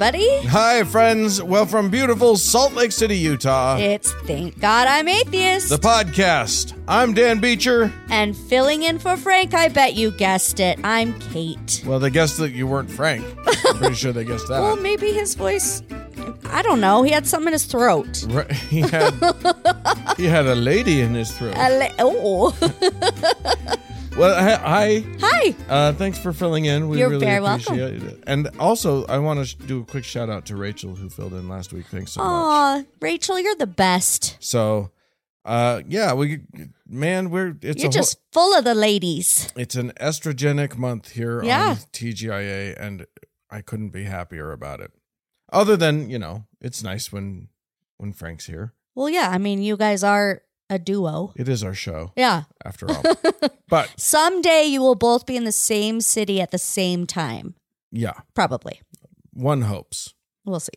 everybody. Hi, friends. Well, from beautiful Salt Lake City, Utah, It's Thank God I'm Atheist. the podcast. I'm Dan Beecher. and filling in for Frank, I bet you guessed it. I'm Kate. Well, they guessed that you weren't Frank. I'm pretty sure they guessed that. Well, maybe his voice. I don't know. He had something in his throat. Right, he had he had a lady in his throat. A le- oh. Well, hi. Hi. Uh, thanks for filling in. We You're really very welcome. it. And also, I want to sh- do a quick shout out to Rachel who filled in last week. Thanks so much. Aw, Rachel, you're the best. So, uh, yeah, we man, we're it's You're a just full of the ladies. whole, it's an estrogenic month here Yeah. on TGIA, and I couldn't be happier about it. Other than you know, it's nice when when Frank's here. Well, yeah. I mean, you guys are a duo. It is our show Yeah. after all. but Someday you will both be in the same city at the same time. yeah, Probably. one hopes. We'll see.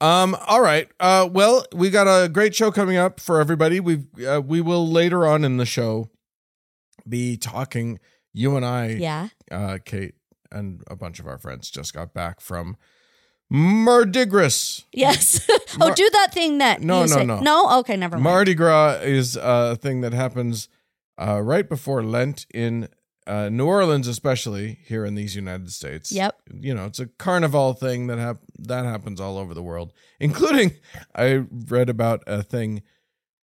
Um. All right. Uh. Well, we got a great show coming up for everybody. We uh, we will later on in the show be talking. You and I, Yeah. uh, Kate, and a bunch of our friends just got back from Mardi Gras. Yes. oh, Mar- do that thing that. No, you no, say- no. No. Okay, never mind. Mardi Gras is a thing that happens uh, right before Lent in uh, New Orleans, especially here in these United States. Yep. You know, it's a carnival thing that hap- that happens all over the world, including I read about a thing.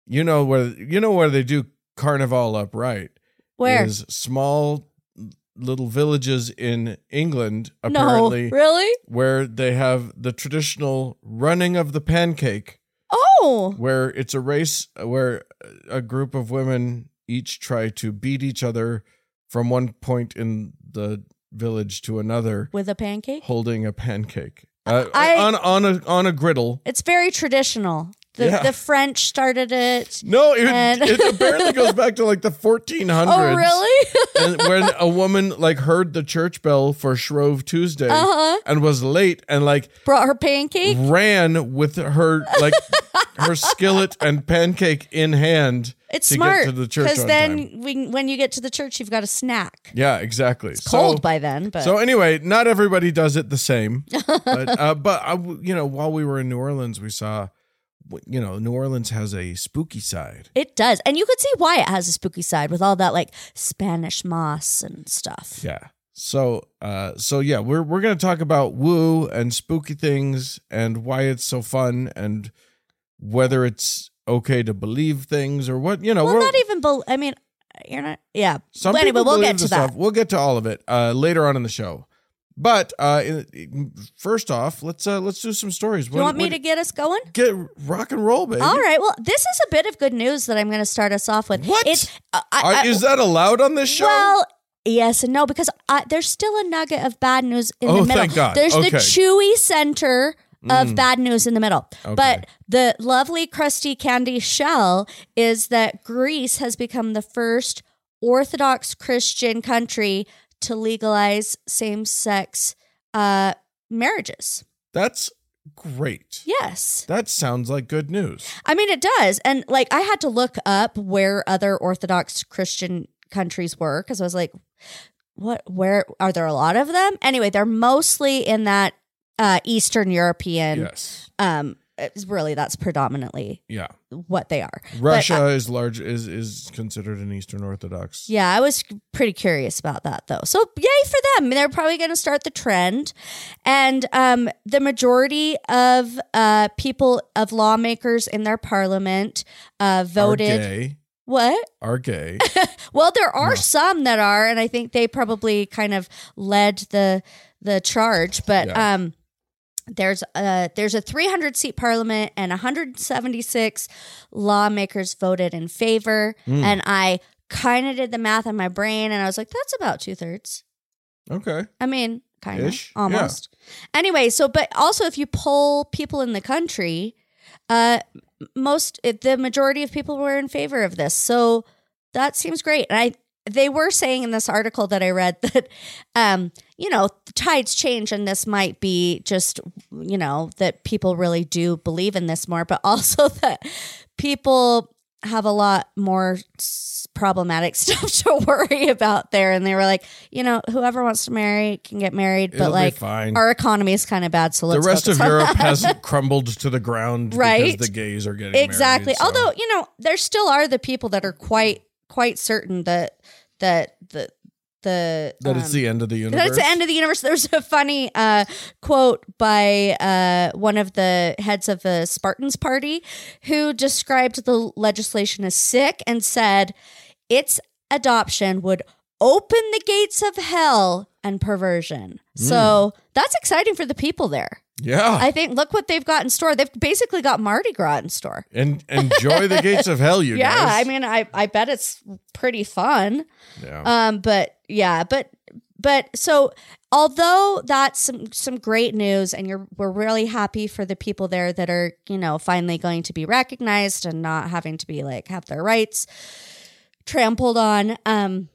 You know where you know where they do carnival up right Where? is small little villages in England no. apparently Really? where they have the traditional running of the pancake Oh. where it's a race where a group of women each try to beat each other from one point in the village to another With a pancake? holding a pancake uh, I- on on a on a griddle It's very traditional. The, Yeah. the French started it. no it, And- it apparently goes back to like the 1400s Oh, really? and when a woman like heard the church bell for Shrove Tuesday Uh-huh. and was late and like Brought her pancake? ran with her like her skillet and pancake in hand It's to smart. get to the church Because then we, when you get to the church, you've got a snack. Yeah, exactly. It's cold by then, but So anyway, not everybody does it the same, but uh, but uh, you know, while we were in New Orleans, we saw, you know, New Orleans has a spooky side. it does. And you could see why it has a spooky side with all that like Spanish moss and stuff. Yeah. So uh, so yeah, we're we're gonna talk about woo and spooky things and why it's so fun and whether it's okay to believe things or what you know. Well, we're, not even, bel I mean, you're not, yeah. Some anyway, we'll get to that. stuff. We'll get to all of it uh, later on in the show. But uh, first off, let's uh, let's do some stories. You want me to get us going? get rock and roll, baby? All right. Well, this is a bit of good news that I'm going to start us off with. What? It's, uh, I, I- is that allowed on this show? Well, yes and no, because I, there's still a nugget of bad news in Oh, the middle. thank God. There's the chewy center of bad news in the middle. Okay. But the lovely crusty candy shell is that Greece has become the first Orthodox Christian country to legalize same sex uh, marriages. That's great. Yes. That sounds like good news. I mean, it does. And like, I had to look up where other Orthodox Christian countries were because I was like, what, where are there a lot of them? Anyway, they're mostly in that uh, Eastern European, yes. um, it's really that's predominantly Yeah. what they are. Russia uh, is large is is considered an Eastern Orthodox. yeah, I was pretty curious about that though. So yay for them! They're probably going to start the trend, and um, the majority of uh, people of lawmakers in their parliament uh, voted. gay. What? Are gay. Well, there are No. some that are, and I think they probably kind of led the the charge. But Yeah. um, there's a there's a 300 seat parliament, and 176 lawmakers voted in favor. Mm. And I kind of did the math in my brain, and I was like, that's about two thirds. Okay. I mean, kind of Ish, yeah. almost. Anyway, so but also if you poll people in the country, uh, most the majority of people were in favor of this. So that seems great. And I they were saying in this article that I read that um, you know, the tides change and this might be just, you know, that people really do believe in this more, but also that people have a lot more problematic stuff to worry about there. And they were like, you know, whoever wants to marry can get married, It'll but like our economy is kind of bad. So the rest of Europe hasn't crumbled to the ground Right. because the gays are getting exactly. married, so- Although you know, there still are the people that are quite quite certain that that the the that it's um, the end of the universe. that it's the end of the universe. There's a funny uh, quote by uh, one of the heads of the Spartans party who described the legislation as sick and said its adoption would open the gates of hell and perversion. So that's exciting for the people there. yeah, I think look what they've got in store. They've basically got Mardi Gras in store. and enjoy the gates of hell, you guys. yeah, guys. I mean, I I bet it's pretty fun. yeah. Um, but yeah, but but so although that's some some great news, and you're we're really happy for the people there that are you know finally going to be recognized and not having to be like have their rights trampled on. Um,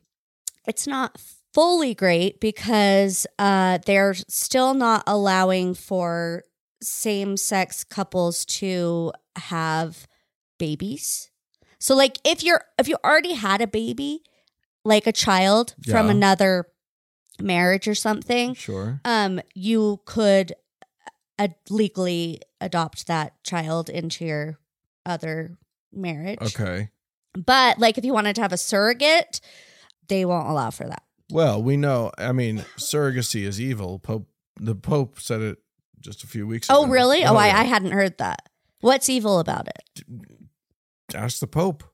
it's not fully great because uh, they're still not allowing for same sex couples to have babies. So like if you're if you already had a baby, like a child from another marriage or something, sure. um you could uh, legally adopt that child into your other marriage. Okay. But like if you wanted to have a surrogate, they won't allow for that. Well, we know. I mean, surrogacy is evil. Pope, the Pope said it just a few weeks ago. Oh, really? Oh, I. I hadn't heard that. What's evil about it? ask the Pope.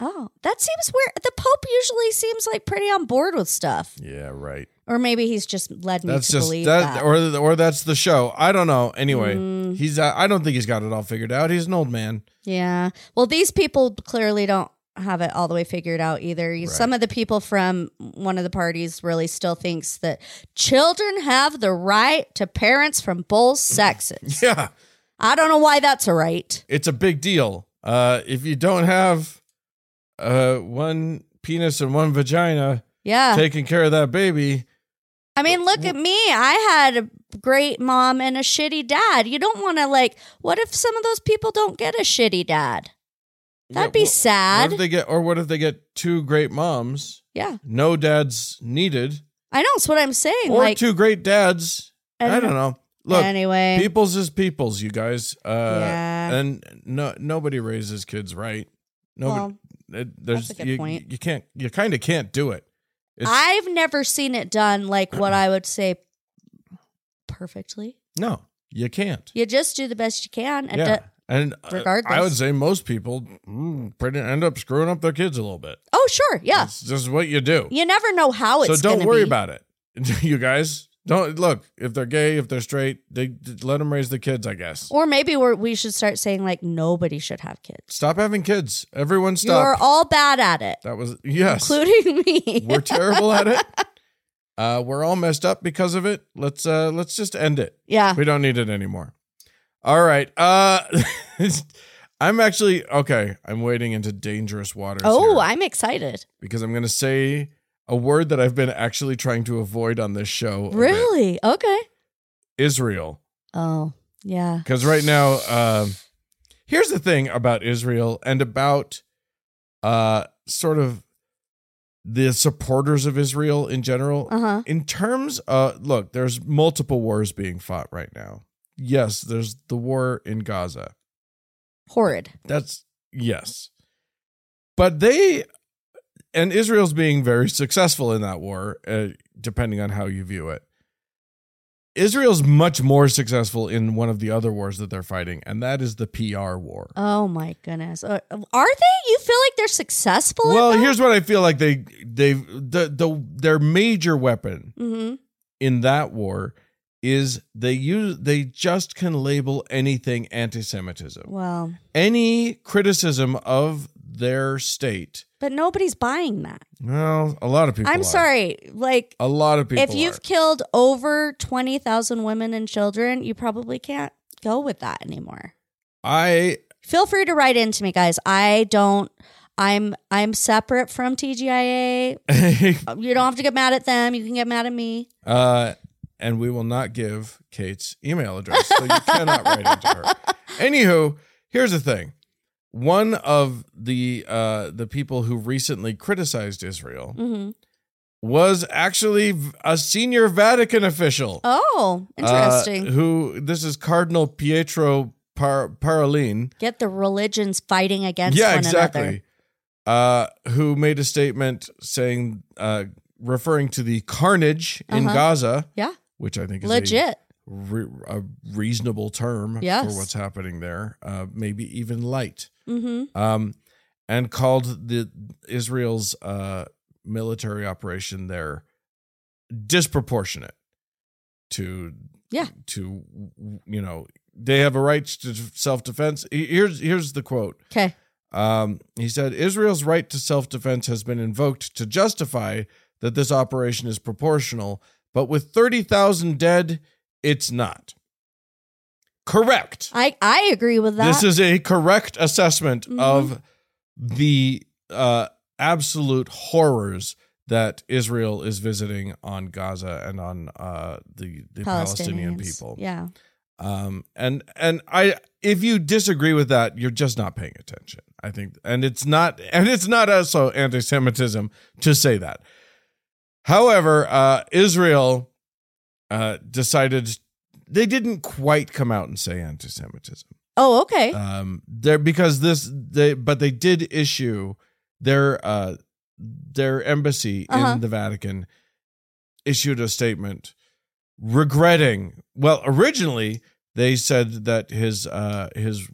Oh, that seems weird. The Pope usually seems like pretty on board with stuff, Yeah, right. or maybe he's just led me That's to just believe that, that. or or that's the show. I don't know. Anyway, Mm. he's. I don't think he's got it all figured out. He's an old man. Yeah. Well, these people clearly don't have it all the way figured out either. You- Some of the people from one of the parties really still thinks that children have the right to parents from both sexes. Yeah, I don't know why that's a right. it's a big deal. Uh, if you don't have uh one penis and one vagina Yeah. taking care of that baby, I mean, look at me. I had a great mom and a shitty dad. You don't want to like what if some of those people don't get a shitty dad? That'd Yeah, be wh- sad. What if they get, or what if they get two great moms, yeah. no dads needed, I know, it's what I'm saying. or like two great dads? I don't know. Look, anyway. people's is people's, you guys. Uh, Yeah. and no, nobody raises kids right. Nobody. well, it, there's that's a good you, point. you can't. You kind of can't do it. It's, I've never seen it done like what I would say perfectly. no, you can't. You just do the best you can. And yeah. do- and regardless. I would say most people mm, pretty end up screwing up their kids a little bit. oh, sure. Yeah. It's just what you do. You never know how it's so don't gonna worry be. about it, you guys. Don't look if they're gay, if they're straight. They let them raise the kids. I guess. Or maybe we're, we should start saying like nobody should have kids. Stop having kids. Everyone, stop. You're all bad at it, that was yes. including me. We're terrible at it. Uh, we're all messed up because of it. Let's uh, let's just end it. yeah. We don't need it anymore. All right. Uh, I'm actually okay. I'm wading into dangerous waters. Oh, here I'm excited. because I'm going to say a word that I've been actually trying to avoid on this show. Really? Okay. Israel. Oh, yeah. Because right now, um, here's the thing about Israel and about uh, sort of the supporters of Israel in general. Uh huh. In terms of, look, there's multiple wars being fought right now. Yes, there's the war in Gaza. Horrid. That's yes. But they and Israel's being very successful in that war, uh, depending on how you view it. Israel's much more successful in one of the other wars that they're fighting, and that is the PR war. Oh my goodness. Uh, Are they? You feel like they're successful? well, here's what I feel like they they the the their major weapon Mm-hmm. in that war is they use they just can label anything anti-Semitism. Well, Any criticism of their state. but nobody's buying that. Well, a lot of people. I'm are. sorry. Like, A lot of people. if you've are. killed over 20,000 women and children, you probably can't go with that anymore. I Feel free to write into me, guys. I don't. I'm I'm separate from TGIA. You don't have to get mad at them. You can get mad at me. uh, and we will not give Kate's email address, so you cannot write into her. Anywho, here's the thing: one of the uh, the people who recently criticized Israel hmm was actually a senior Vatican official. Oh, uh, interesting. who this is Cardinal Pietro Par- Parolin. Get the religions fighting against yeah, one exactly. another. Uh, who made a statement saying, uh, referring to the carnage in Uh-huh. Gaza, Yeah, which I think is a legit. re- a reasonable term Yes. for what's happening there, uh, maybe even light, hmm um, and called the Israel's uh, military operation there disproportionate to Yeah. to you know they have a right to self defense. Here's here's the quote. Okay. Um, he said Israel's right to self defense has been invoked to justify that this operation is proportional, but with 30,000 dead, it's not. Correct. I I agree with that. This is a correct assessment Mhm. of the uh, absolute horrors that Israel is visiting on Gaza and on uh, the, the Palestinian people. Yeah. Um, and and I, if you disagree with that, you're just not paying attention. I think, and it's not, and it's not also anti-Semitism to say that. However, uh, Israel uh, decided they didn't quite come out and say anti-Semitism. Oh, okay. Um, there because this they, but they did issue their uh their embassy Uh-huh. in the Vatican issued a statement regretting. Well, originally they said that his uh his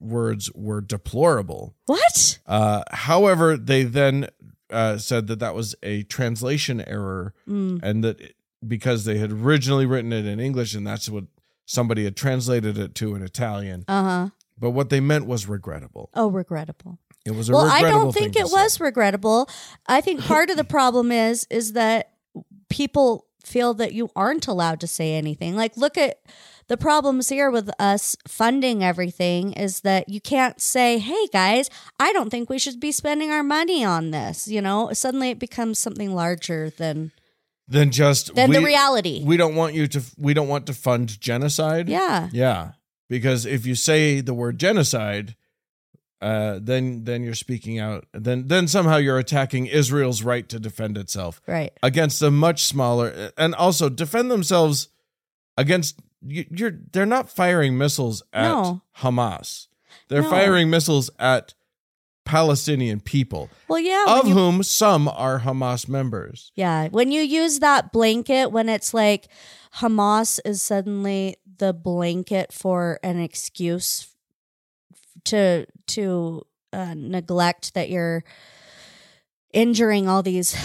words were deplorable. what? Uh, however, they then uh, said that that was a translation error, Mm. and that it- because they had originally written it in English, and that's what somebody had translated it to in Italian. Uh huh. But what they meant was regrettable. Oh, regrettable. It was a Well, I don't think it was say. regrettable. I think part of the problem is is that people feel that you aren't allowed to say anything. Like look at the problems here with us funding everything is that you can't say, "Hey guys, I don't think we should be spending our money on this." You know, suddenly it becomes something larger than than just than we, the reality. We don't want you to. We don't want to fund genocide. yeah. Yeah, because if you say the word genocide, uh, then then you're speaking out. Then then somehow you're attacking Israel's right to defend itself Right. against a much smaller and also defend themselves against. You- You're they're not firing missiles at No. Hamas. They're No. firing missiles at Palestinian people, Well, yeah. of you- whom some are Hamas members. Yeah, when you use that blanket, when it's like Hamas is suddenly the blanket for an excuse to to uh, neglect that you're injuring all these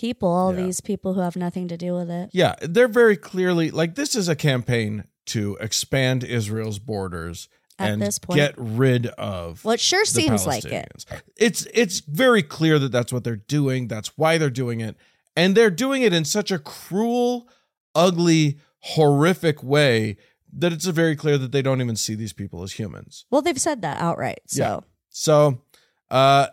people, all Yeah. these people who have nothing to do with it. Yeah, they're very clearly like this is a campaign to expand Israel's borders At and this point. get rid of Well, it sure seems like it. It's it's very clear that that's what they're doing. That's why they're doing it, and they're doing it in such a cruel, ugly, horrific way that it's very clear that they don't even see these people as humans. Well, they've said that outright. So So, uh,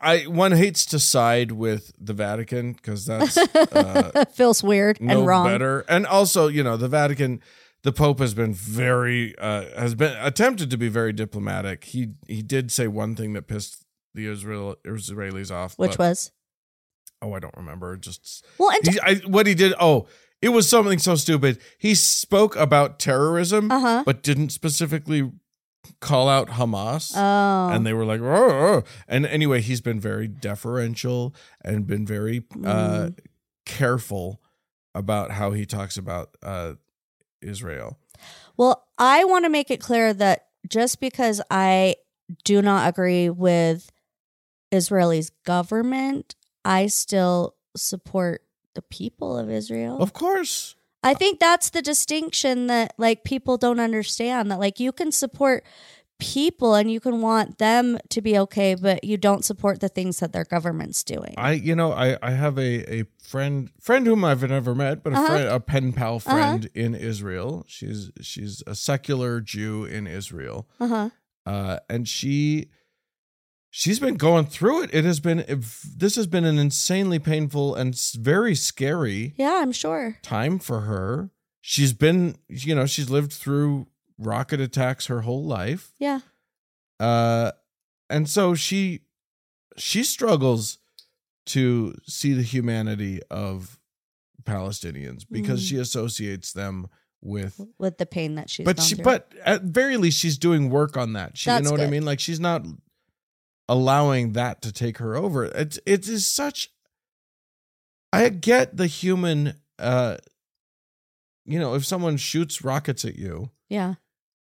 I one hates to side with the Vatican because that's uh, feels weird no and wrong. better. And also, you know, the Vatican, the Pope has been very uh, has been attempted to be very diplomatic. He he did say one thing that pissed the Israel Israelis off, Which but- was oh, I don't remember. Just well, and he, I, what he did. Oh, it was something so stupid. He spoke about terrorism, uh huh. but didn't specifically call out Hamas. Oh, And they were like, "Oh, oh." and anyway, he's been very deferential and been very uh, Mm. careful about how he talks about uh, Israel. Well, I want to make it clear that just because I do not agree with Israeli's government, I still support the people of Israel. Of course, I think that's the distinction that like people don't understand that like you can support people and you can want them to be okay, but you don't support the things that their government's doing. I you know I I have a a friend friend whom I've never met, but a Uh-huh. friend a pen pal friend in Israel. She's she's a secular Jew in Israel, uh-huh. uh, and she she's been going through it. It has been this has been an insanely painful and very scary Yeah, I'm sure. time for her. She's been, you know, she's lived through rocket attacks her whole life. Yeah. Uh, and so she she struggles to see the humanity of Palestinians because Mhm. she associates them with with the pain that she's but gone she through. but at very least she's doing work on that she you know what i mean like she's not allowing that to take her over it's it is such i get the human uh you know if someone shoots rockets at you yeah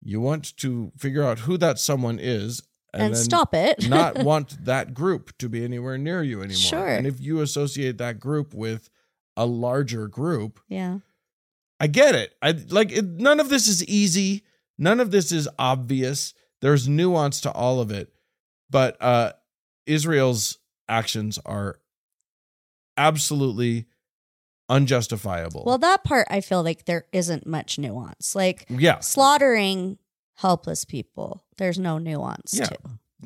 you want to figure out who that someone is and, and, stop it not want that group to be anywhere near you anymore Sure. and if you associate that group with a larger group yeah I get it. I like it, none of this is easy. None of this is obvious. There's nuance to all of it. But uh Israel's actions are absolutely unjustifiable. well that part i feel like there isn't much nuance like yeah, slaughtering helpless people there's no nuance Yeah. to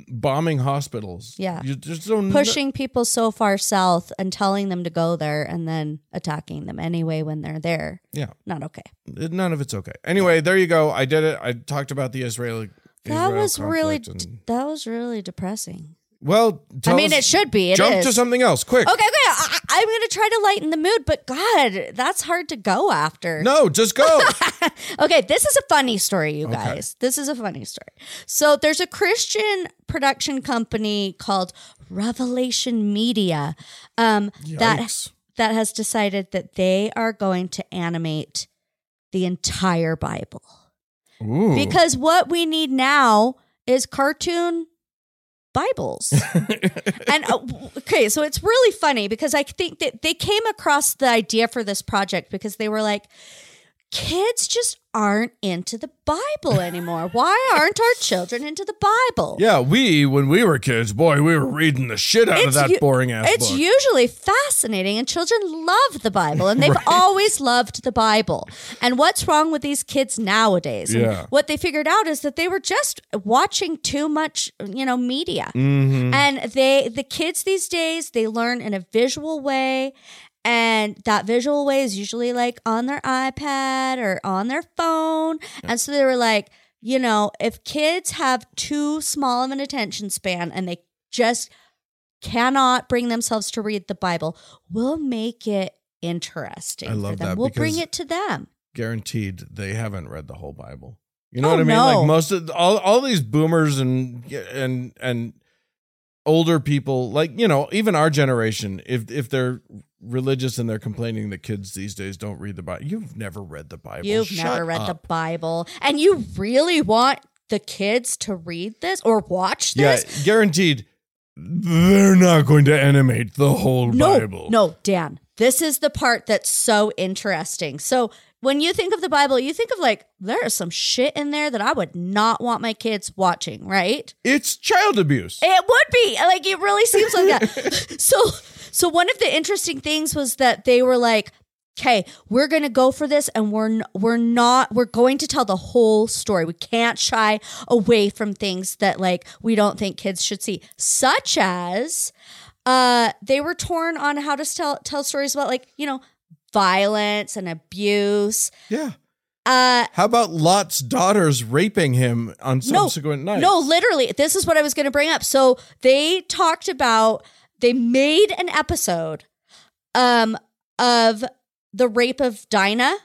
bombing hospitals. Yeah. You just don't pushing people so far south and telling them to go there and then attacking them anyway when they're there Yeah. not okay none of it's okay. Anyway, there you go. I did it. I talked about the Israeli that Israel was really and- that was really depressing well. i mean it should be It is. jump to something else quick. okay okay I, i'm gonna try to lighten the mood but god that's hard to go after No, just go. okay, this is a funny story, you Okay. guys. This is a funny story. So there's a Christian production company called Revelation Media um, that that has decided that they are going to animate the entire Bible Ooh. because what we need now is cartoon Bibles. and uh, okay, so it's really funny because I think that they came across the idea for this project because they were like, kids just aren't into the Bible anymore. Why aren't our children into the Bible? Yeah, we when we were kids, boy, we were reading the shit out of that u- boring ass It's book. usually fascinating, and children love the Bible, and they've always loved the Bible. And what's wrong with these kids nowadays? And Yeah. what they figured out is that they were just watching too much, you know, media. Mhm. And they, the kids these days, they learn in a visual way. And that visual way is usually like on their iPad or on their phone. And so they were like, you know, if kids have too small of an attention span and they just cannot bring themselves to read the Bible, we'll make it interesting. I love for them. that We'll bring it to them. Guaranteed, they haven't read the whole Bible. You know Oh, what I mean? no. Like most of all, all these boomers and and and older people, like you know, even our generation, if if they're religious and they're complaining that kids these days don't read the Bible, you've never read the Bible. You've Shut never read up. the Bible, and you really want the kids to read this or watch this Yeah, guaranteed. They're not going to animate the whole no, Bible. no, Dan. This is the part that's so interesting. So when you think of the Bible, you think of like there is some shit in there that I would not want my kids watching, right? It's child abuse. It would be like it really seems like that. so, so one of the interesting things was that they were like, "Okay, we're gonna go for this, and we're n- we're not we're going to tell the whole story. We can't shy away from things that like we don't think kids should see, such as." Uh, they were torn on how to tell tell stories about like you know violence and abuse. yeah. Uh, How about Lot's daughters raping him on No, subsequent nights? No, literally, this is what I was going to bring up. So they talked about they made an episode um of the rape of Dinah.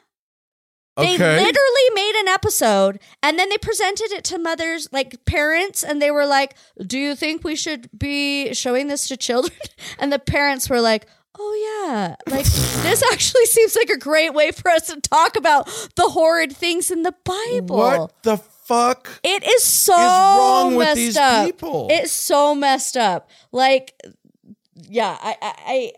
They Okay. literally made an episode and then they presented it to mothers, like parents, and they were like, Do you think we should be showing this to children? And the parents were like, Oh, yeah. Like, this actually seems like a great way for us to talk about the horrid things in the Bible. What the fuck? It is so wrong with messed these up. people? It's so messed up. Like, yeah, I, I,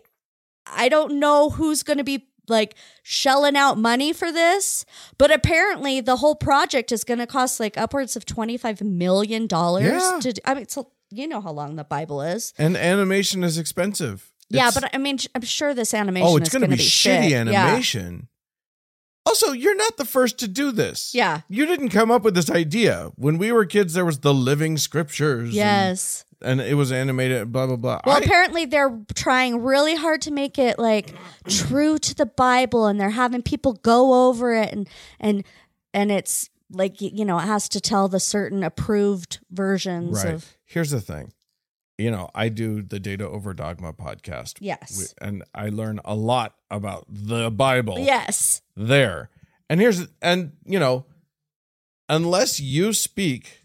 I, don't know who's going to be like shelling out money for this, but apparently the whole project is going to cost like upwards of twenty five million dollars. Yeah. To, I mean, so you know how long the Bible is. And animation is expensive. Yeah, but I mean, I'm sure this animation. oh, it's going to be shit. shitty Yeah. animation. Also, you're not the first to do this. Yeah. You didn't come up with this idea. When we were kids, there was the living scriptures. Yes. And, it was animated, blah, blah, blah. Well, I- apparently they're trying really hard to make it like true to the Bible, and they're having people go over it, and and and it's like you know it has to tell the certain approved versions Right. of Here's the thing. You know, I do the Data Over Dogma podcast. yes And I learn a lot about the Bible yes there. And here's and you know, unless you speak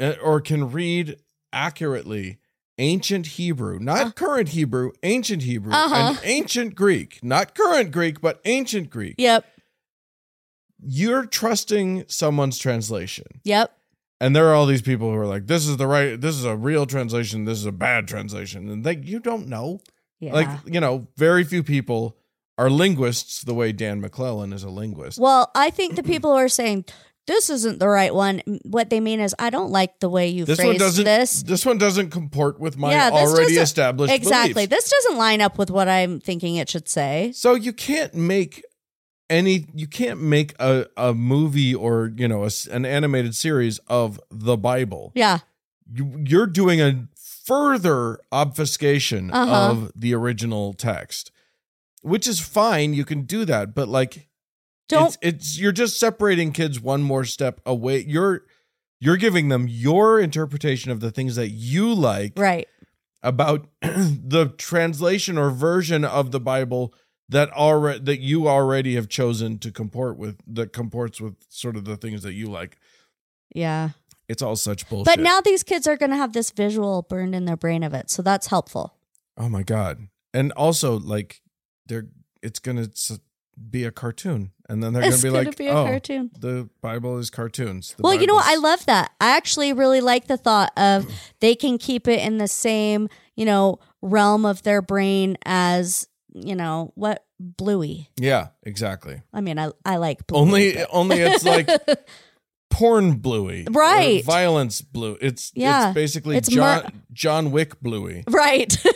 uh, or can read accurately ancient Hebrew, not Uh. current Hebrew, ancient Hebrew, Uh-huh. and ancient Greek, not current Greek, but ancient Greek. yep You're trusting someone's translation. yep And there are all these people who are like, this is the right, this is a real translation, this is a bad translation. And they, you don't know. yeah Like, you know, very few people are linguists the way Dan McClellan is a linguist. well i think the people who are saying this isn't the right one what they mean is i don't like the way you this one phrased doesn't this this one doesn't comport with my Yeah, already established exactly beliefs. this doesn't line up with what i'm thinking it should say So you can't make any you can't make a, a movie or, you know, a an animated series of the Bible. yeah You, you're doing a further obfuscation Uh-huh. of the original text. Which is fine, you can do that, but like don't it's, it's you're just separating kids one more step away. You're you're giving them your interpretation of the things that you like right about the translation or version of the Bible that already that you already have chosen to comport with that comports with sort of the things that you like. yeah It's all such bullshit. But now these kids are going to have this visual burned in their brain of it. So that's helpful. oh my god! And also, like, they're it's gonna be a cartoon, and then they're be going like, to be a oh, cartoon. the Bible is cartoons. The Well, you know what? I love that. I actually really like the thought of they can keep it in the same, you know, realm of their brain as, you know, what Bluey. Yeah, exactly. I mean, I I like Bluey. Only, but- only it's like porn bluey, Right. violence blue. It's Yeah. it's basically It's John mur- John Wick bluey. right.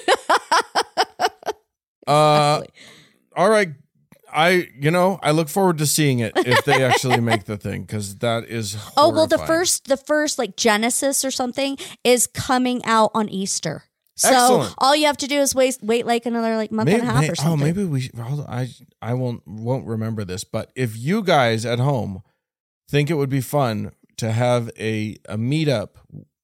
Uh, all right. I you know I look forward to seeing it if they actually make the thing because that is oh well, the first the first like Genesis or something is coming out on Easter. So Excellent. all you have to do is wait wait like another like month May- and a half may- or something. Oh, maybe we. should- Hold on, I I won't won't remember this, but if you guys at home think it would be fun to have a a meetup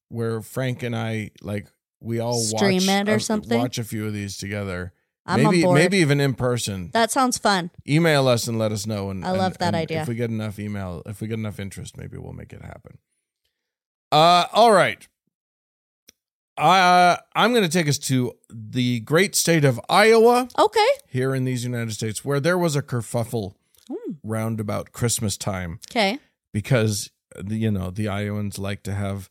where Frank and I like we all Stream watch it or a- something? watch a few of these together. I'm maybe on board. maybe even in person. that sounds fun. email us and let us know. And I and- love that and idea. If we get enough email, if we get enough interest, maybe we'll make it happen. Uh, all right. Uh, I'm going to take us to the great state of Iowa Okay. here in these United States, where there was a kerfuffle Hmm. round about Christmas time Okay. because you know the Iowans like to have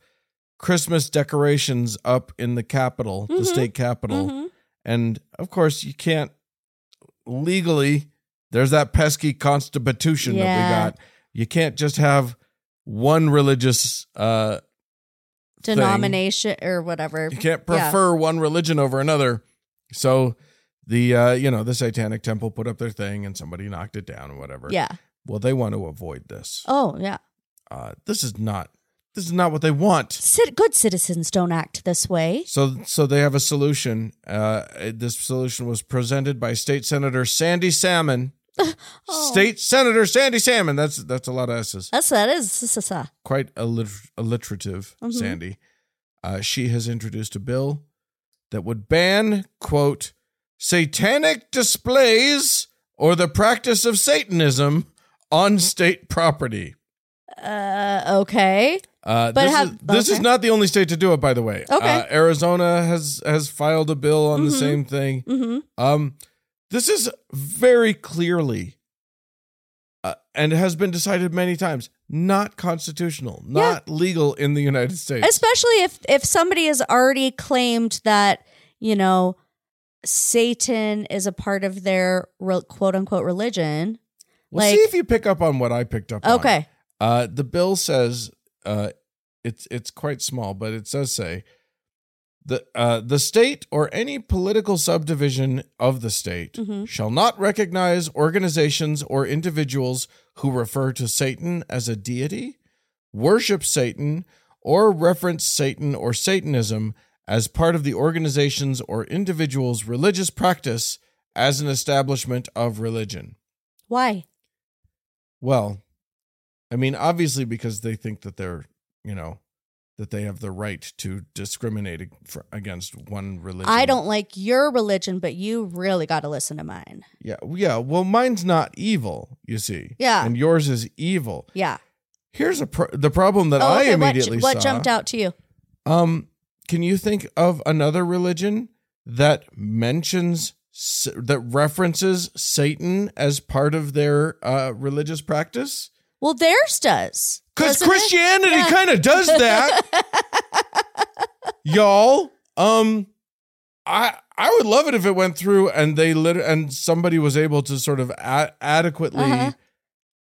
Christmas decorations up in the capital, the Mhm. state capital, Mhm. and of course, you can't legally. There's that pesky constitution that we got. You can't just have one religious. uh thing. Denomination or whatever. You can't Yeah. prefer one religion over another. So the uh you know the Satanic Temple put up their thing, and somebody knocked it down, or whatever. Yeah. Well, they want to avoid this. Oh, yeah. Uh, this is not. This is not what they want. Good citizens don't act this way. So, so they have a solution. Uh, this solution was presented by State Senator Sandy Salmon. Oh. State Senator Sandy Salmon. That's that's a lot of S's. That's that is. Quite alliter- alliterative, Mhm. Sandy. Uh, she has introduced a bill that would ban quote satanic displays or the practice of Satanism on state property. Uh, okay. Uh, But this, have- is, this is not the only state to do it, by the way. Okay. Uh, Arizona has has filed a bill on the Mhm. same thing. Mm-hmm. Um, this is very clearly, uh, and has been decided many times, not constitutional, not legal in the United States. Especially if if somebody has already claimed that you know Satan is a part of their quote unquote religion. Well, like- see if you pick up on what I picked up. on. Okay. Uh, the bill says uh, it's it's quite small, but it does say the uh, the state or any political subdivision of the state Mhm. shall not recognize organizations or individuals who refer to Satan as a deity, worship Satan, or reference Satan or Satanism as part of the organization's or individual's religious practice as an establishment of religion. Why? Well, I mean, obviously because they think that they're, you know, that they have the right to discriminate against one religion. I don't like your religion, but you really got to listen to mine. Yeah, yeah. Well, mine's not evil, you see. Yeah. and yours is evil. Yeah. Here's a pro- the problem that I okay, what, immediately what saw. jumped out to you? Um, can you think of another religion that mentions that references Satan as part of their uh, religious practice? Well, theirs does. Because? Christianity Yeah. kind of does that, y'all. Um, I I would love it if it went through and they lit and somebody was able to sort of a- adequately Uh-huh.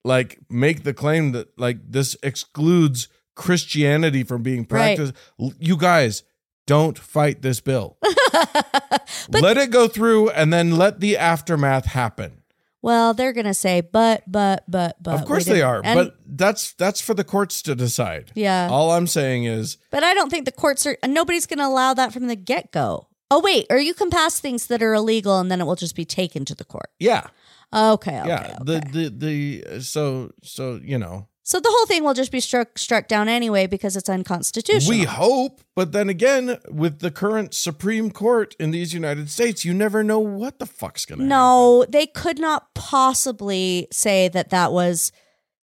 like make the claim that like this excludes Christianity from being practiced. L- You guys don't fight this bill. Let it go through and then let the aftermath happen. Well, they're gonna say, but, but, but, but. of course they are, and- but that's that's for the courts to decide. yeah, All I'm saying is but I don't think the courts are. Nobody's gonna allow that from the get go. Oh wait, or you can pass things that are illegal, and then it will just be taken to the court. yeah. Okay, okay, yeah okay. the the the so so you know so the whole thing will just be struck struck down anyway because it's unconstitutional. we hope but then again with the current supreme court in these united states you never know what the fuck's gonna no, they could not possibly say that that was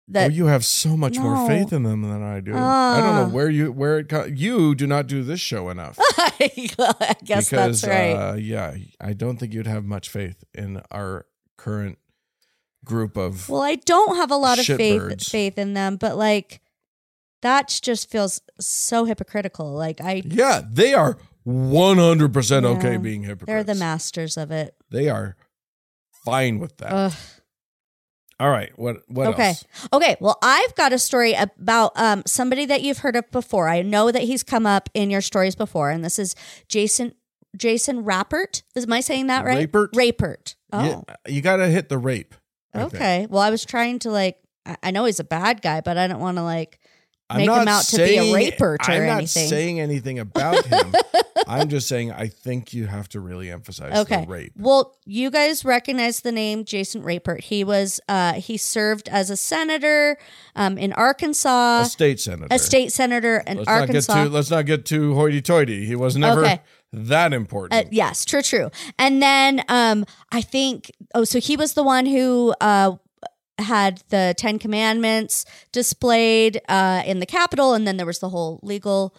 that. oh, you have so much more faith in them than i do i don't know where you where it co- you do not do this show enough I guess because that's right. uh, yeah i don't think you'd have much faith in our current group of Well, I don't have a lot of faith Shitbirds. faith in them, but like that just feels so hypocritical. Like I yeah they are 100% okay being hypocrites they're the masters of it. they are fine with that Ugh. All right. What what Okay. else? Okay, well, I've got a story about um somebody that you've heard of before. I know that he's come up in your stories before, and this is Jason Jason Rapert. Is am I saying that right? Rapert? Rapert. Oh. Yeah, you got to hit the rape. I think. okay. Well, I was trying to like I- I know he's a bad guy, but I don't want to like Make him out to be a saying- rapert or I'm not anything. saying anything about him. I'm just saying I think you have to really emphasize Okay. the rape. Well, you guys recognize the name Jason Rapert. He was uh he served as a senator um in Arkansas, a state senator. a state senator in Let's Arkansas. not get too let's not get too hoity-toity. He was never Okay. That Uh, important. yes, true, true. And then um, I think oh, so he was the one who uh had the Ten Commandments displayed uh in the Capitol, and then there was the whole legal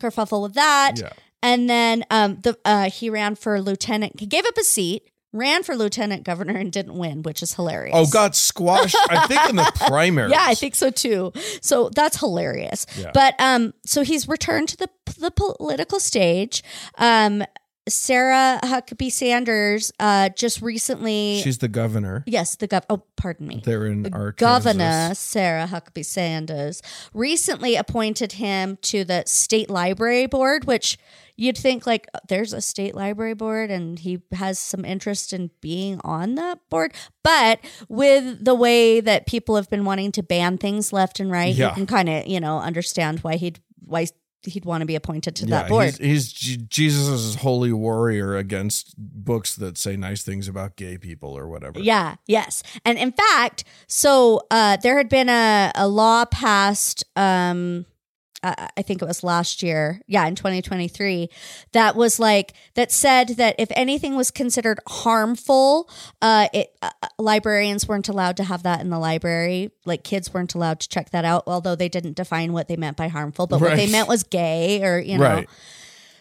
kerfuffle with that. yeah. And then um the uh he ran for lieutenant. He gave up a seat, ran for lieutenant governor, and didn't win, which is hilarious. Oh, got squashed. I think in the primary. Yeah, I think so too. So that's hilarious. Yeah. But um, so he's returned to the the political stage. Um, Sarah Huckabee Sanders uh just recently. She's the governor. Yes, the gov. Oh, pardon me. There in our Governor Sarah Huckabee Sanders recently appointed him to the state library board, which you'd think like there's a state library board and he has some interest in being on that board. But with the way that people have been wanting to ban things left and right, Yeah. you can kind of you know understand why he'd why he'd want to be appointed to Yeah, that board. he's, he's Jesus' holy warrior against books that say nice things about gay people or whatever. Yeah, yes. And in fact, so uh, there had been a, a law passed, um, uh, I think it was last year, yeah, in 2023, that was like, that said that if anything was considered harmful, uh, it, uh, librarians weren't allowed to have that in the library. Like kids weren't allowed to check that out, although they didn't define what they meant by harmful, but what they meant was gay or, you know. Right.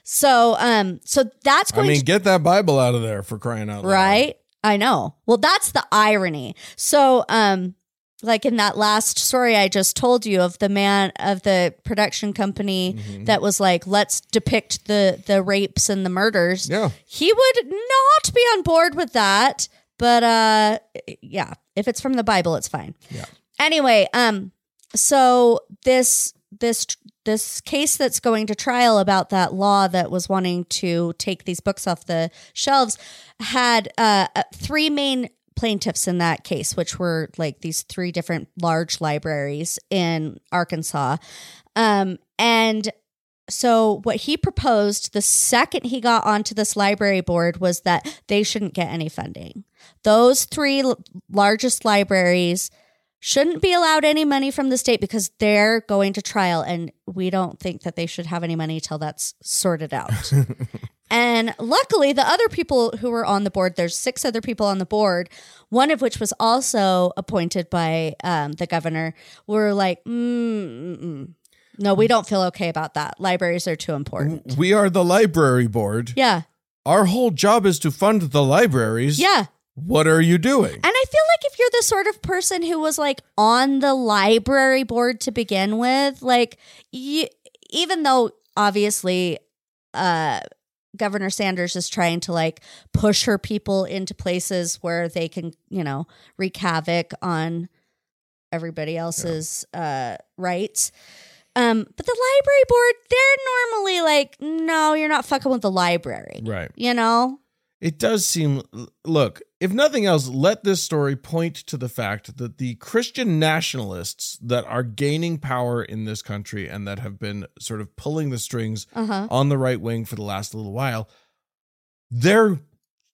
So, um, so that's I going mean, to get that Bible out of there for crying out loud. right i know well that's the irony so um like in that last story i just told you of the man of the production company Mhm. that was like let's depict the the rapes and the murders Yeah. he would not be on board with that but uh yeah if it's from the bible it's fine Yeah. anyway um so this this this case that's going to trial about that law that was wanting to take these books off the shelves had uh, uh, three main plaintiffs in that case, which were like these three different large libraries in Arkansas. Um, and so, what he proposed the second he got onto this library board was that they shouldn't get any funding. Those three l- largest libraries shouldn't be allowed any money from the state because they're going to trial and we don't think that they should have any money till that's sorted out. and luckily, the other people who were on the board, there's six other people on the board, one of which was also appointed by um, the governor, were like, mm, mm, mm. no, we don't feel okay about that. Libraries are too important. We are the library board. Yeah. Our whole job is to fund the libraries. Yeah. What are you doing? And I feel like if you're the sort of person who was like on the library board to begin with, like you, even though obviously uh Governor Sanders is trying to like push her people into places where they can, you know, wreak havoc on everybody else's uh rights. Um, but the library board, they're normally like, no, you're not fucking with the library. right. You know? It does seem look, if nothing else, let this story point to the fact that the Christian nationalists that are gaining power in this country and that have been sort of pulling the strings Uh-huh. on the right wing for the last little while, their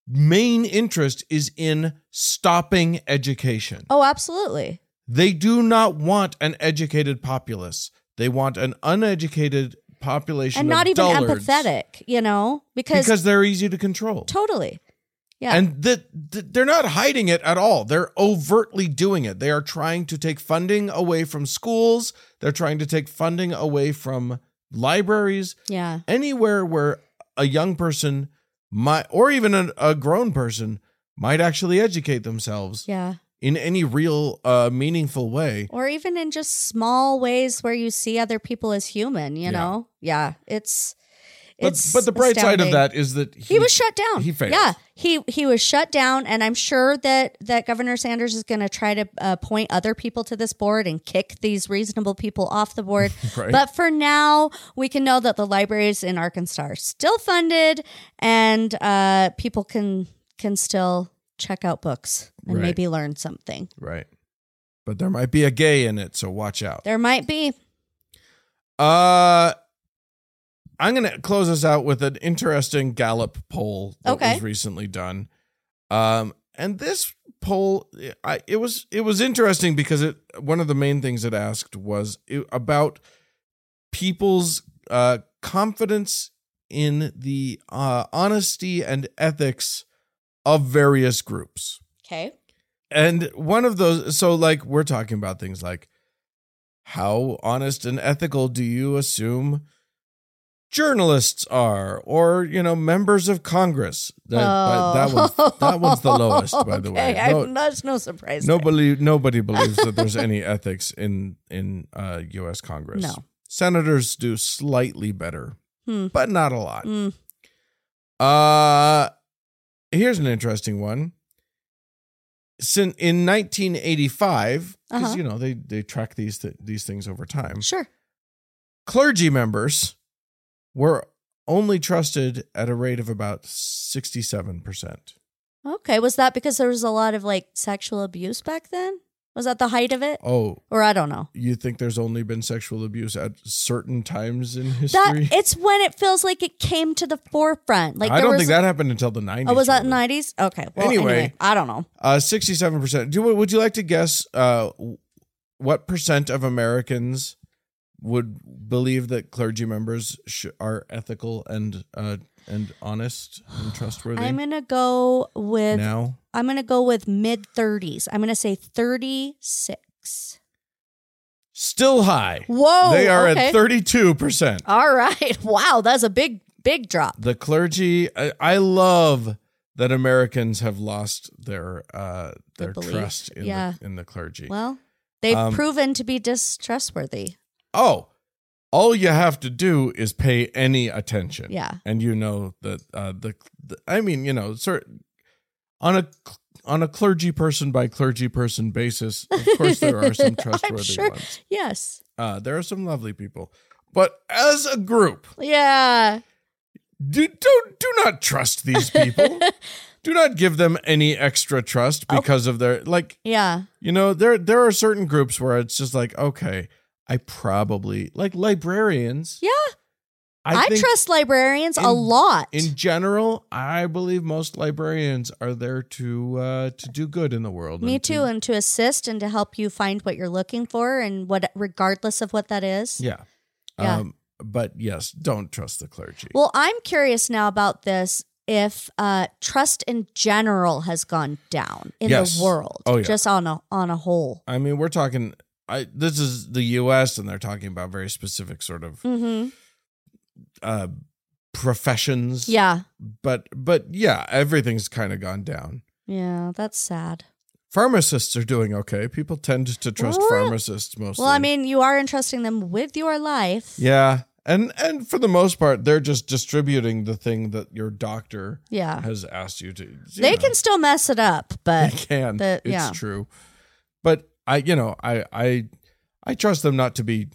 main interest is in stopping education. Oh, absolutely. They do not want an educated populace. They want an uneducated population And not even dullards empathetic, you know? Because, because they're easy to control. totally. Yeah. And that th- they're not hiding it at all. They're overtly doing it. They are trying to take funding away from schools. They're trying to take funding away from libraries, yeah. anywhere where a young person might, or even a, a grown person, might actually educate themselves Yeah. In any real, uh, meaningful way. Or even in just small ways where you see other people as human, you Yeah. know? Yeah. It's But, it's but the bright side of that is that he, was shut down. he failed. Yeah, he he was shut down, and I'm sure that that Governor Sanders is going to try to uh, point other people to this board and kick these reasonable people off the board. Right. But for now, we can know that the libraries in Arkansas are still funded, and uh, people can can still check out books and Right. maybe learn something. right. But there might be a gay in it, so watch out. There might be. Uh I'm going to close us out with an interesting Gallup poll that Okay. was recently done. Um and this poll I it was it was interesting because it one of the main things it asked was it, about people's uh confidence in the uh honesty and ethics of various groups. Okay. And one of those, so like we're talking about things like how honest and ethical do you assume journalists are, or you know, members of Congress? That but that one's that one's the lowest, by the way. Oh. No- that's no surprise. there. nobody nobody believes that there's any ethics in in uh, U.S. Congress. No. senators do slightly better, Hmm. but not a lot. Mm, Uh here's an interesting one. Sin in 1985, because Uh-huh. you know they they track these th- these things over time. sure. Clergy members were only trusted at a rate of about 67 percent. Okay. Was that because there was a lot of like sexual abuse back then? Was that the height of it? Oh, Or I don't know. you think there's only been sexual abuse at certain times in history? That it's when it feels like it came to the forefront. Like I don't was, think that happened until the 90s. Oh, was that really. nineties? Okay. Well, Anyway. anyway, I don't know. Uh, sixty-seven percent. Do would you like to guess uh, what percent of Americans would believe that clergy members sh- are ethical and uh, and honest and trustworthy? I'm gonna go with. now I'm gonna go with mid thirties. I'm gonna say thirty six. still high. Whoa. they are okay. at thirty-two percent. All right. Wow. That's a big big drop. The clergy. I, I love that Americans have lost their uh, Their their trust in Yeah. the in the clergy. Well, they've Um, proven to be distrustworthy. oh, all you have to do is pay any attention. Yeah. and you know that uh, the, the I mean, you know, certain on a on a clergy person by clergy person basis, of course there are some I'm trustworthy sure. ones. Yes. Uh, there are some lovely people, but as a group, Yeah. do don't do not trust these people. do not give them any extra trust because of their like Yeah. you know there there are certain groups where it's just like okay I probably like librarians Yeah. I, think trust librarians a lot. in general, I believe most librarians are there to uh, to do good in the world. Me and to- too, and to assist and to help you find what you're looking for, and what, regardless of what that is. yeah. Yeah. Um, but yes, don't trust the clergy. Well, I'm curious now about this. If uh, trust in general has gone down in Yes. the world, Oh, yeah. just on a on a whole. I mean, we're talking. I this is the U.S. and they're talking about very specific sort of Mm-hmm. uh, professions. Yeah, But but yeah, everything's kind of gone down. yeah, that's sad. Pharmacists are doing okay. People tend to trust Well, pharmacists mostly. Well, I mean, you are entrusting them with your life. yeah, and and for the most part, they're just distributing the thing that your doctor Yeah. has asked you to. you They know. can still mess it up, They but can. the- it's yeah. true. But I, you know, I, I, I trust them not to be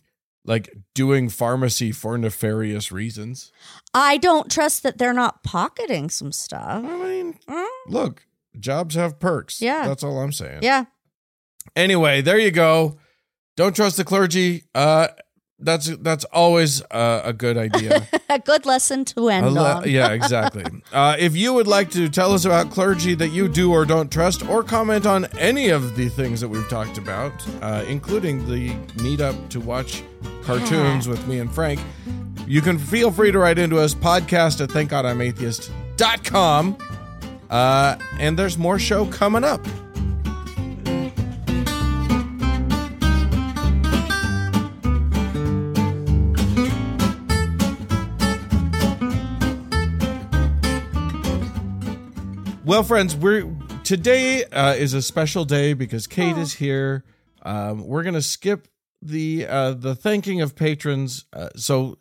like doing pharmacy for nefarious reasons. I don't trust that they're not pocketing some stuff. I mean, Mm, look, jobs have perks. Yeah. that's all I'm saying. Yeah. Anyway, there you go. Don't trust the clergy. Uh, that's that's always uh, a good idea. A good lesson to end le- on. yeah, exactly. Uh, if you would like to tell us about clergy that you do or don't trust, or comment on any of the things that we've talked about, uh, including the meetup to watch cartoons with me and Frank, you can feel free to write into us podcast at thankgodimatheist.com. Uh, and there's more show coming up. Well, friends, we're today uh, is a special day because Kate is here. Um, we're gonna skip the uh, the thanking of patrons. Uh, so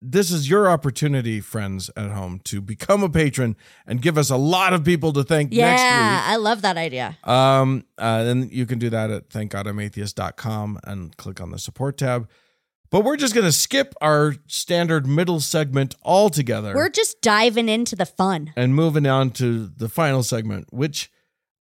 this is your opportunity, friends at home, to become a patron and give us a lot of people to thank Yeah, next I love that idea. week. Um, uh, then you can do that at thankgodimatheist.com and click on the support tab. But we're just gonna skip our standard middle segment altogether We're just diving into the fun. and moving on to the final segment, which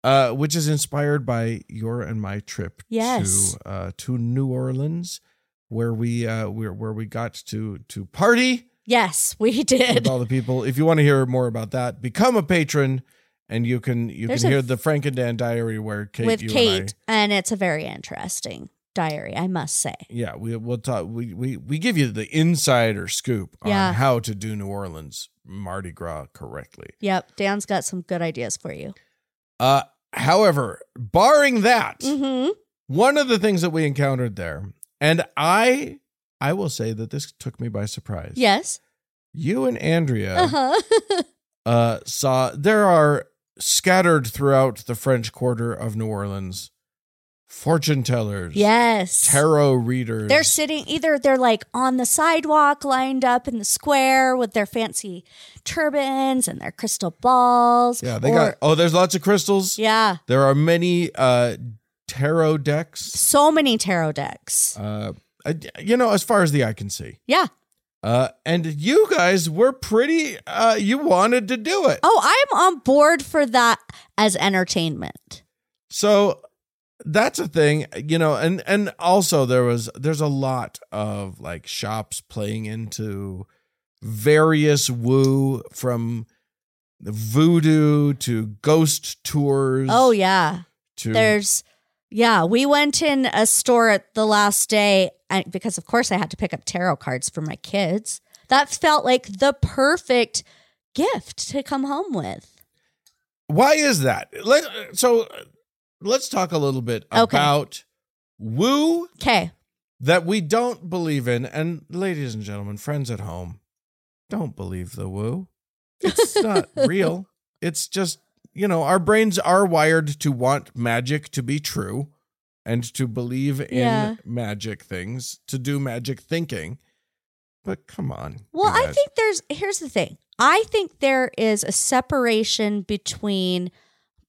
uh, which is inspired by your and my trip Yes. to uh, to New Orleans, where we uh, where where we got to to party Yes, we did. with all the people. If you want to hear more about that, become a patron, and you can you There's can hear the Frank and Dan diary where Kate with you Kate, and and, it's a very interesting diary, I must say. Yeah, we we'll talk. We we we give you the insider scoop Yeah. on how to do New Orleans Mardi Gras correctly. Yep, Dan's got some good ideas for you. Uh, however, barring that. Mm-hmm. one of the things that we encountered there and i i will say that this took me by surprise Yes. you and andrea Uh huh. uh saw there are scattered throughout the french quarter of new orleans fortune tellers yes. tarot readers They're sitting either they're like on the sidewalk lined up in the square with their fancy turbans and their crystal balls. yeah they or- got oh there's lots of crystals Yeah. there are many uh tarot decks So many tarot decks. uh you know as far as the eye can see Yeah. uh and you guys were pretty uh you wanted to do it Oh, I'm on board for that as entertainment. So that's a thing, you know, and and also there was there's a lot of like shops playing into various woo from the voodoo to ghost tours. Oh yeah. to There's yeah, we went in a store at the last day and, because of course I had to pick up tarot cards for my kids. That felt like the perfect gift to come home with. why is that? Let so let's talk a little bit Okay. about woo Okay. that we don't believe in, and ladies and gentlemen, friends at home, don't believe the woo. It's not real. It's just, you know, our brains are wired to want magic to be true and to believe in Yeah. magic things, to do magic thinking. But come on. Well, I think there's here's the thing. I think there is a separation between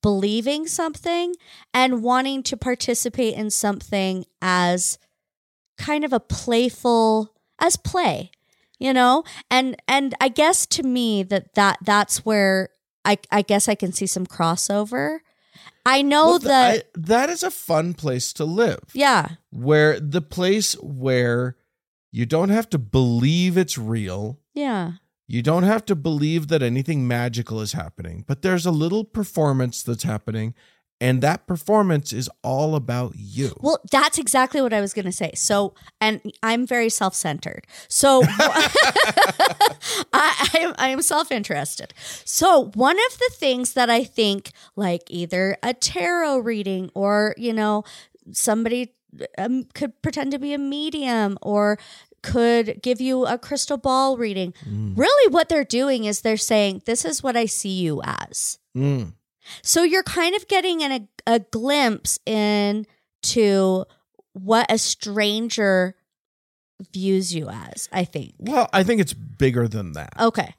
believing something and wanting to participate in something as kind of a playful as play, you know? And and I guess to me that that that's where I I guess I can see some crossover. I know Well, th- that I- that is a fun place to live. yeah. Where the place where You don't have to believe it's real. Yeah. You don't have to believe that anything magical is happening, but there's a little performance that's happening, and that performance is all about you. Well, that's exactly what I was going to say. So, and I'm very self centered. So, I, I, am self interested. So, one of the things that I think, like either a tarot reading or, you know, somebody um, could pretend to be a medium or could give you a crystal ball reading. Really, what they're doing is they're saying, This is what I see you as. Mm. So you're kind of getting an, a, a glimpse into what a stranger views you as, I think. Well, I think it's bigger than that. Okay.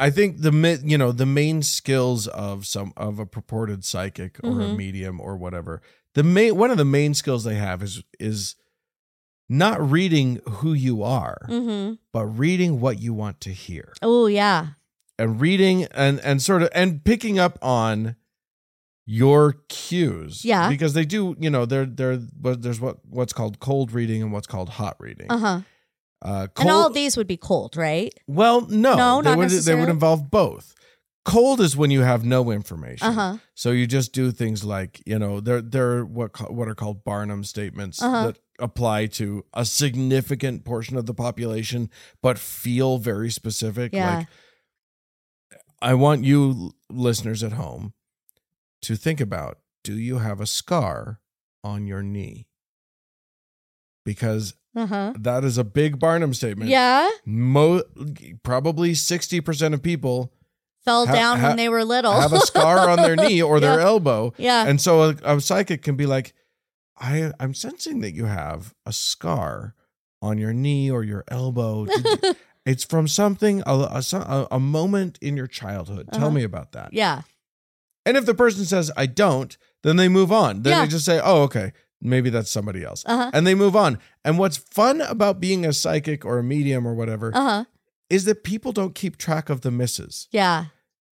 I think the you know the main skills of some of a purported psychic or a Mhm. medium or whatever. The main one of the main skills they have is is not reading who you are, Mm-hmm. but reading what you want to hear. Oh, yeah. and reading and and sort of and picking up on your cues Yeah. because they do you know they're they're there's what what's called cold reading and what's called hot reading Uh huh. uh cold, And all these would be cold, right? well no No, they not would they would involve both cold is when you have no information Uh huh. so you just do things like you know they're they're what what are called Barnum statements Uh-huh. that apply to a significant portion of the population but feel very specific Yeah. like I want you listeners at home to think about do you have a scar on your knee because Uh huh. that is a big Barnum statement Yeah. Mo- probably 60% of people Fell Ha- down ha- when they were little. have a scar on their knee or their elbow yeah. and so a, a psychic can be like, I, I'm sensing that you have a scar on your knee or your elbow. You- it's from something, a, a, a- moment in your childhood. Tell Uh-huh. me about that. yeah. And if the person says, I don't, then they move on. Then Yeah. they just say, oh, okay, maybe that's somebody else. Uh huh. And they move on. And what's fun about being a psychic or a medium or whatever Uh huh. is that people don't keep track of the misses. Yeah.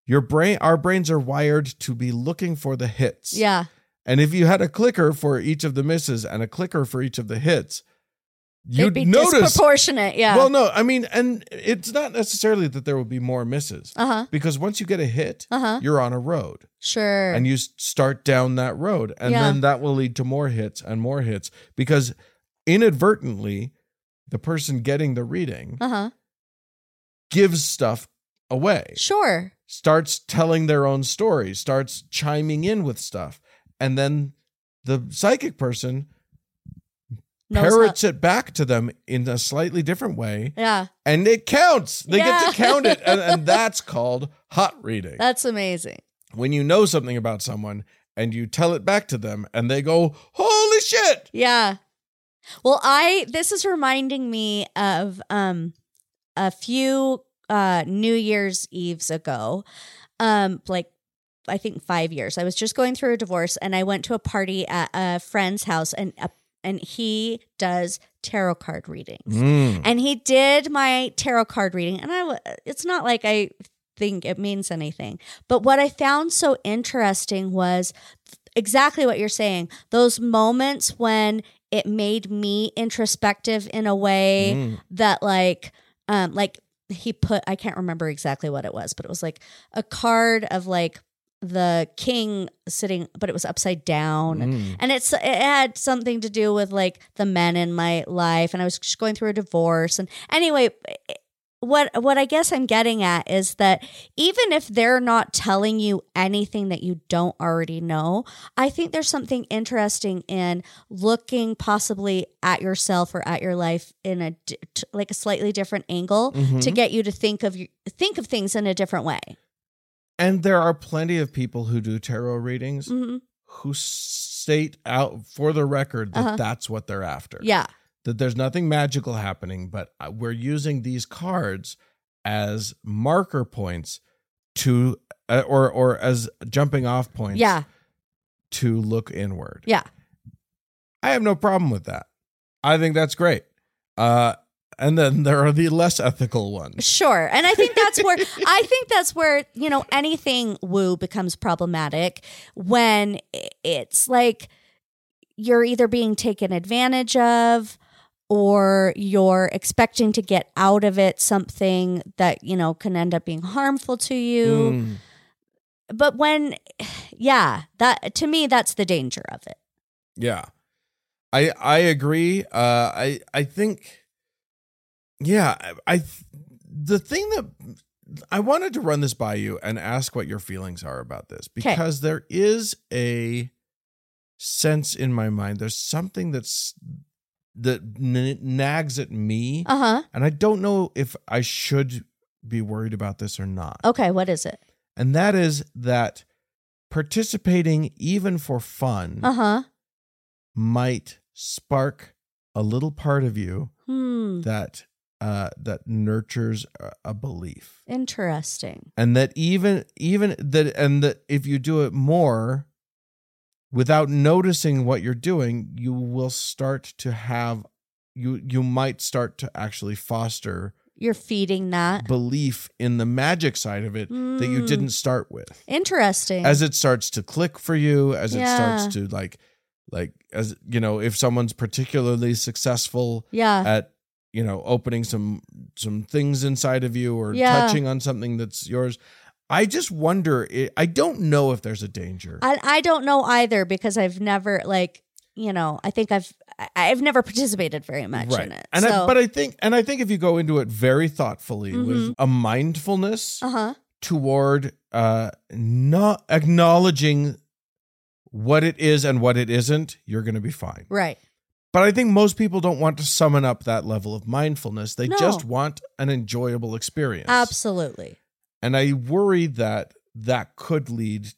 Your brain, our brains are wired to be looking for the hits. Yeah. And if you had a clicker for each of the misses and a clicker for each of the hits, you'd be notice. disproportionate. Yeah. Well, no, I mean, and it's not necessarily that there will be more misses uh huh. because once you get a hit, Uh huh. you're on a road Sure. and you start down that road. And Yeah. then that will lead to more hits and more hits because inadvertently, the person getting the reading uh huh. gives stuff away, Sure. starts telling their own story, starts chiming in with stuff. And then the psychic person how- parrots it back to them in a slightly different way yeah. and it counts they get to count it and, and that's called hot reading That's amazing. when you know something about someone and you tell it back to them and they go holy shit Yeah. Well, I this is reminding me of um a few uh New Year's Eves ago. Um like I think 5 years. I was just going through a divorce and I went to a party at a friend's house and uh, and he does tarot card readings. Mm. And he did my tarot card reading and I it's not like I think it means anything. But what I found so interesting was exactly what you're saying. Those moments when it made me introspective in a way Mm. that like um like he put I can't remember exactly what it was, but it was like a card of like the king sitting but it was upside down and Mm. and it's it had something to do with like the men in my life and i was just going through a divorce and anyway what what i guess i'm getting at is that even if they're not telling you anything that you don't already know i think there's something interesting in looking possibly at yourself or at your life in a like a slightly different angle Mhm. to get you to think of think of things in a different way and there are plenty of people who do tarot readings Mhm. who state out for the record that Uh-huh. that's what they're after yeah that there's nothing magical happening, but uh, we're using these cards as marker points to, uh, or or as jumping off points, yeah to look inward. yeah I have no problem with that. I think that's great. Uh, and then there are the less ethical ones. Sure. And I think that's where I think that's where, you know, anything woo becomes problematic when it's like you're either being taken advantage of or you're expecting to get out of it something that, you know, can end up being harmful to you. Mm. But when yeah, that to me that's the danger of it. Yeah. I I agree. Uh I I think yeah, I, I the thing that I wanted to run this by you and ask what your feelings are about this because there is a sense in my mind there's something that's that n- nags at me Uh-huh. and I don't know if I should be worried about this or not. Okay, what is it? And that is that participating even for fun Uh-huh. might spark a little part of you Hmm. that uh that nurtures a, belief Interesting. and that even even that and that if you do it more without noticing what you're doing you will start to have you you might start to actually foster You're feeding that. belief in the magic side of it that you Mm. didn't start with Interesting. as it starts to click for you as it starts to like like as you know if someone's particularly successful yeah. at you know opening some some things inside of you or Yeah. touching on something that's yours i just wonder i don't know if there's a danger I I don't know either because I've never like you know I think I've I've never participated very much in it. and so, I, but i think and i think if you go into it very thoughtfully with Mhm. a mindfulness uh huh toward uh not acknowledging what it is and what it isn't you're going to be fine right But I think most people don't want to summon up that level of mindfulness. They No. just want an enjoyable experience. absolutely And I worry that that could lead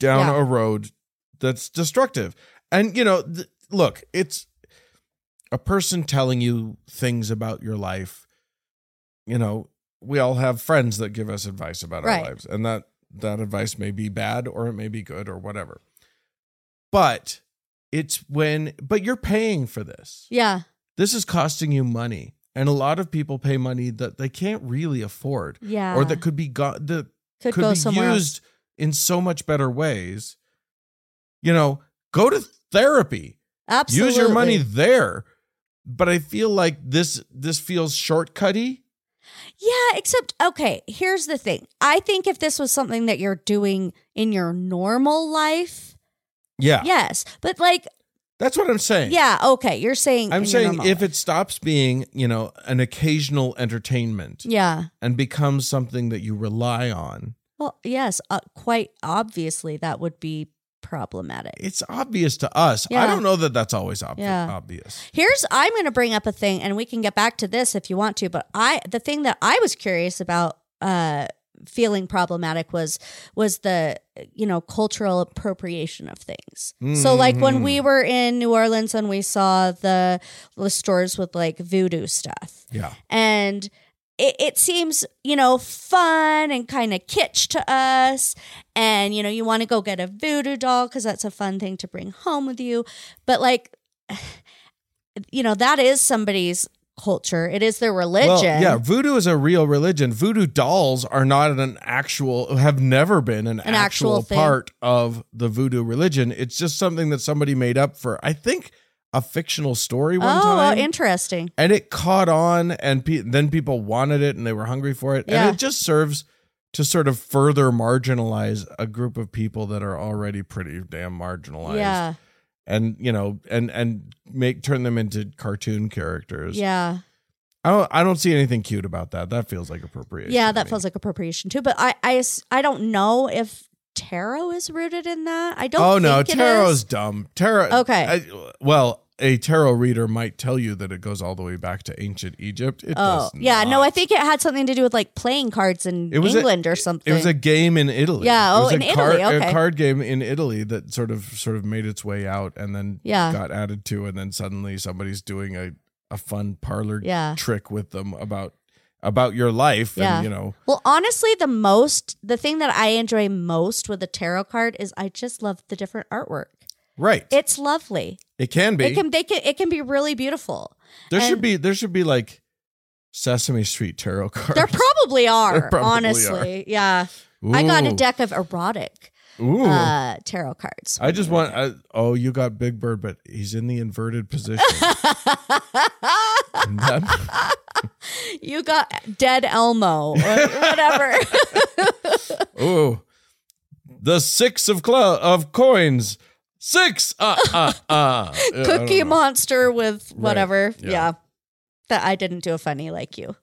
down Yeah. a road that's destructive. And, you know, th- look, it's a person telling you things about your life. You know, we all have friends that give us advice about Right. our lives. And that that advice may be bad or it may be good or whatever. But it's when but you're paying for this. Yeah. This is costing you money. And a lot of people pay money that they can't really afford yeah or that could be got that could, could go be somewhere used else. in so much better ways. You know go to therapy. Absolutely use your money there. But i feel like this this feels shortcutty. Yeah, except okay, here's the thing. I think if this was something that you're doing in your normal life, yeah yes. But like, that's what i'm saying yeah, okay, you're saying i'm in your saying normal if life. it stops being you know an occasional entertainment Yeah. and becomes something that you rely on Well, yes, uh, quite obviously that would be problematic. it's obvious to us i Yeah. don't know that that's always Yeah. obvious Here's I'm going to bring up a thing and we can get back to this if you want to, but I the thing that I was curious about uh feeling problematic was was the you know cultural appropriation of things. So like when we mm-hmm. were in New Orleans and we saw the the stores with like voodoo stuff. Yeah. And it, it seems you know fun and kind of kitsch to us. And you know you want to go get a voodoo doll because that's a fun thing to bring home with you. But like you know that is somebody's culture it is their religion Well, yeah, voodoo is a real religion. Voodoo dolls are not an actual, have never been an, An actual, actual part of the voodoo religion. It's just something that somebody made up for, I think, a fictional story one oh time. Oh, interesting and it caught on, and pe- then people wanted it and they were hungry for it. Yeah. And it just serves to sort of further marginalize a group of people that are already pretty damn marginalized. yeah And, you know, and, and make, turn them into cartoon characters. yeah I don't, I don't see anything cute about that. That feels like appropriation. yeah that feels like appropriation too but I, I, I don't know if tarot is rooted in that i don't Oh no, tarot's is. dumb. Tarot. Okay. I- well, a tarot reader might tell you that it goes all the way back to ancient Egypt. It Oh does yeah, no, I think it had something to do with like playing cards in It was a- England or something. it was a game in Italy. Yeah, It oh, was a in card, Italy, okay. A card game in Italy that sort of sort of made its way out and then Yeah. got added to, and then suddenly somebody's doing a a fun parlor Yeah. trick with them about about your life. Yeah. And, you know, Well, honestly, the most the thing that I enjoy most with a tarot card is I just love the different artwork. right? It's lovely. Can be. It can they can it can be really beautiful. there should be there should be like Sesame Street tarot cards. There probably are, There probably honestly. Yeah. I got a deck of erotic. Ooh. uh, tarot cards. I just want. I, oh, you got Big Bird, but he's in the inverted position. You got dead Elmo or whatever. ooh, the six of clo- of coins. Six. Uh, uh, uh. Cookie monster with whatever. Yeah. Yeah. That I didn't do a funny like you.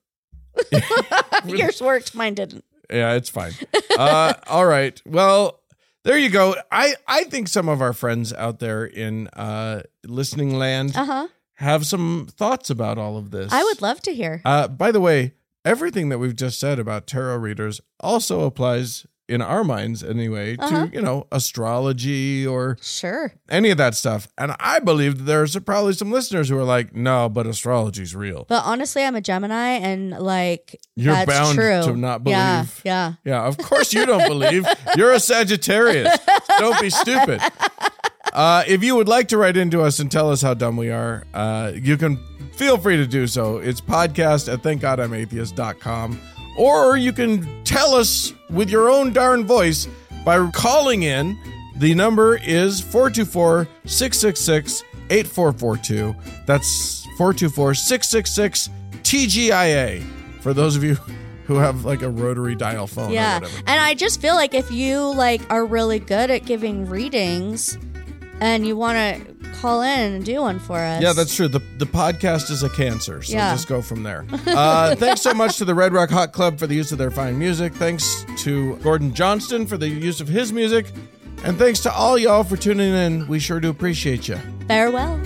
Yours worked, mine didn't. Yeah, it's fine. Uh, all right. Well, there you go. I I think some of our friends out there in uh, listening land Uh huh. have some thoughts about all of this. I would love to hear. Uh, by the way, everything that we've just said about tarot readers also applies in our minds anyway Uh-huh. to you know astrology or Sure. any of that stuff. And I believe that there's probably some listeners who are like, no, but astrology's real. But honestly, I'm a Gemini and like You're that's bound true. to not Yeah. believe. Yeah. Yeah, of course you don't believe. You're a Sagittarius. Don't be stupid. Uh, if you would like to write into us and tell us how dumb we are, uh, you can feel free to do so. It's podcast at thankgodimatheist.com. Or you can tell us with your own darn voice by calling in. The number is 424 666 8442. That's 424 666 TGIA. For those of you who have like a rotary dial phone Yeah. or whatever. And I just feel like if you like are really good at giving readings and you want to call in and do one for us. Yeah, that's true. The the podcast is a cancer, so Yeah. just go from there. Uh, thanks so much to the Red Rock Hot Club for the use of their fine music. Thanks to Gordon Johnston for the use of his music. And thanks to all y'all for tuning in. We sure do appreciate you. farewell.